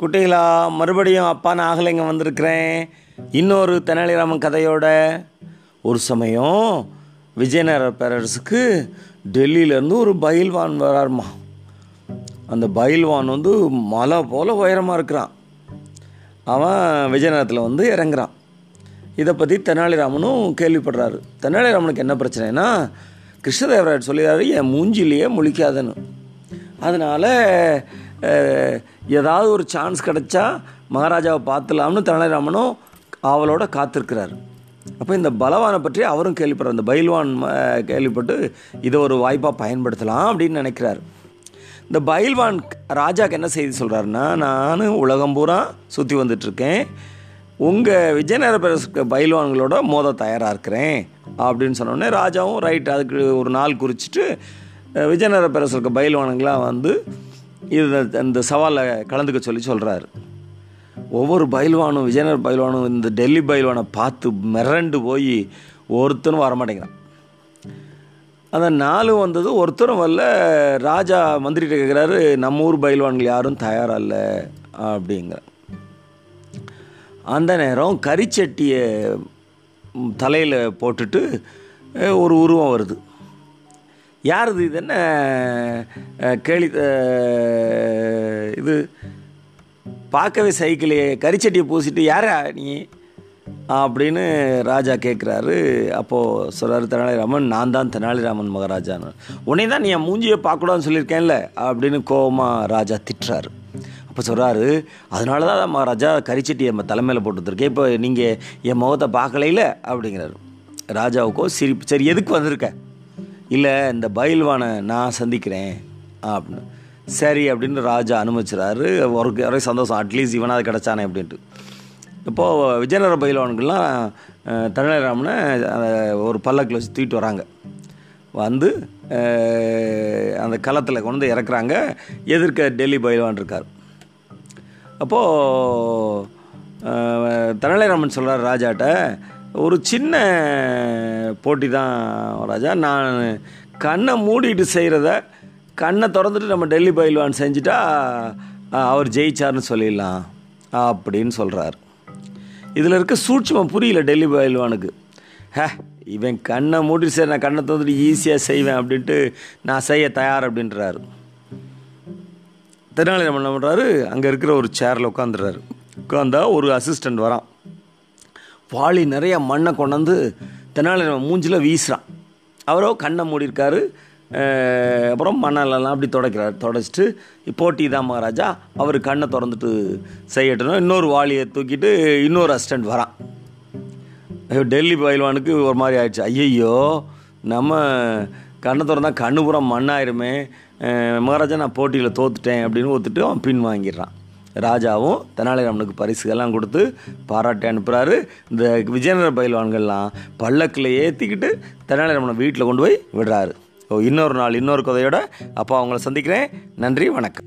குட்டிகளா மறுபடியும் அப்பா நான் இங்கே வந்திருக்கிறேன். இன்னொரு தெனாலிராமன் கதையோட ஒரு சமயம் விஜயநகர பேரரசுக்கு டெல்லியிலேருந்து ஒரு பயில்வான் வராருமா. அந்த பயில்வான் வந்து மலை போல் உயரமாக இருக்கிறான். அவன் விஜயநகரத்தில் வந்து இறங்குறான். இதை பற்றி தெனாலிராமனும் கேள்விப்படுறாரு. தெனாலிராமனுக்கு என்ன பிரச்சனைனா கிருஷ்ணதேவராயர் சொல்லிடுறாரு என் மூஞ்சிலேயே முழிக்காதன்னு. அதனால் ஏதாவது ஒரு சான்ஸ் கிடைச்சா மகாராஜாவை பார்த்துலாம்னு தெனாலிராமனும் அவளோட காத்திருக்கிறார். அப்போ இந்த பலவானை பற்றி அவரும் கேள்விப்படுறார். இந்த பயில்வான் கேள்விப்பட்டு இதை ஒரு வாய்ப்பாக பயன்படுத்தலாம் அப்படின்னு நினைக்கிறார். இந்த பயில்வான் ராஜாக்கு என்ன செய்தி சொல்கிறாருன்னா நான் உலகம் பூரா சுற்றி வந்துட்டுருக்கேன். உங்கள் விஜயநகர பேரரசு பயில்வான்களோட மோத தயாராக இருக்கிறேன். அப்படின்னு சொன்னோடனே ராஜாவும் ரைட் அதுக்கு ஒரு நாள் குறிச்சிட்டு விஜயநகர பேரரசுக்கு பயில்வானுங்களாம் வந்து இது இந்த சவாலை கலந்துக்க சொல்லி சொல்கிறாரு ஒவ்வொரு பயில்வானும் விஜயநகர் பயில்வானும் இந்த டெல்லி பயில்வானை பார்த்து மிரண்டு போய் ஒருத்தனும் வரமாட்டேங்கிறான். அந்த நாலு வந்தது ஒருத்தரும் வரல. ராஜா மந்திரிகிட்ட கேட்குறாரு நம்ம ஊர் பயில்வான்கள் யாரும் தயாராக இல்லை அப்படிங்கிற அந்த நேரம் கரிச்சட்டியை தலையில் போட்டுட்டு ஒரு உருவம் வருது. யார் இது? இது என்ன கேளி இது பார்க்கவே சைக்கிளே கரிச்சட்டியை பூசிட்டு யாரா நீ? அப்படின்னு ராஜா கேட்குறாரு அப்போது சொல்கிறாரு தெனாலிராமன் நான் தான் தெனாலிராமன் மகாராஜான்னு. உன்னை தான் நீ என் மூஞ்சியை பார்க்கக்கூடாதுன்னு சொல்லியிருக்கேன்ல அப்படின்னு கோபமாக ராஜா திட்டுறாரு. அப்போ சொல்கிறாரு அதனால தான் மகாராஜா கரிச்சட்டியை நம்ம தலைமையில் போட்டு வந்திருக்கேன். இப்போ நீங்கள் என் முகத்தை பார்க்கலையில? அப்படிங்கிறாரு. ராஜாவுக்கோ சிரிப்பு சரி எதுக்கு வந்திருக்க? இல்லை இந்த பயில்வானை நான் சந்திக்கிறேன் அப்படின்னு. சரி அப்படின்னு ராஜா அனுமதிச்சிறாரு. ஒரு ஒரே சந்தோஷம் அட்லீஸ்ட் இவனாவது கிடச்சானே அப்படின்ட்டு. இப்போது விஜயநகர பயில்வான்கள்லாம் தமிழராமனை ஒரு பல்லக்கில் வச்சு தூக்கிட்டு வராங்க. வந்து அந்த களத்தில் கொண்டு வந்து இறக்குறாங்க. எதிர்க்க டெல்லி பயில்வான் இருக்கார். அப்போது தனலைராமன் சொல்கிறார் ராஜாட்ட ஒரு சின்ன போட்டி தான் ராஜா. நான் கண்ணை மூடிட்டு செய்கிறத கண்ணை திறந்துட்டு நம்ம டெல்லி பயில்வான் செஞ்சுட்டா அவர் ஜெயிச்சார்னு சொல்லிடலாம் அப்படின்னு சொல்கிறார் இதில் இருக்க சூட்சுமம் புரியல டெல்லி பயில்வானுக்கு ஹே இவன் கண்ணை மூடி சரி நான் கண்ணை திறந்துட்டு ஈஸியாக செய்வேன் அப்படின்ட்டு நான் செய்ய தயார் அப்படின்றாரு. தெனாலிராமன் என்ன பண்ணுறாரு அங்கே இருக்கிற ஒரு சேரில் உட்காந்துடுறாரு உட்காந்தா ஒரு அசிஸ்டண்ட் வரான். வாளி நிறைய மண்ணை கொண்டாந்து தெனாலிராமன் மூஞ்சில் வீசுகிறான் அவரோ கண்ணை மூடியிருக்காரு. அப்புறம் மணலெல்லாம் அப்படி துடைக்கிறார். துடைச்சிட்டு போட்டி தான் மகாராஜா. அவர் கண்ணை திறந்துட்டு செய்யட்டணும் இன்னொரு வாளியை தூக்கிட்டு இன்னொரு அசிஸ்டண்ட் வரான். ஐயோ டெல்லி பயில்வானுக்கு ஒரு மாதிரி ஆயிடுச்சு. ஐயையோ நம்ம கண்ணை திறந்தா கண்ணு பூரா மண்ணாயிருமே. மகாராஜா நான் போட்டியில் தோத்துட்டேன் அப்படின்னு ஒத்துட்டு அவன் பின் வாங்கிடுறான். ராஜாவும் தெனாலிராமனுக்கு பரிசுகள்லாம் கொடுத்து பாராட்டி அனுப்புகிறாரு இந்த விஜயநகர பயில்வான்கள்லாம் பல்லக்கில் ஏற்றிக்கிட்டு தெனாலிராமனை வீட்டில் கொண்டு போய் விடுறாரு. ஓ இன்னொரு நாள் இன்னொரு கதையோட அப்போ அவங்கள சந்திக்கிறேன். நன்றி வணக்கம்.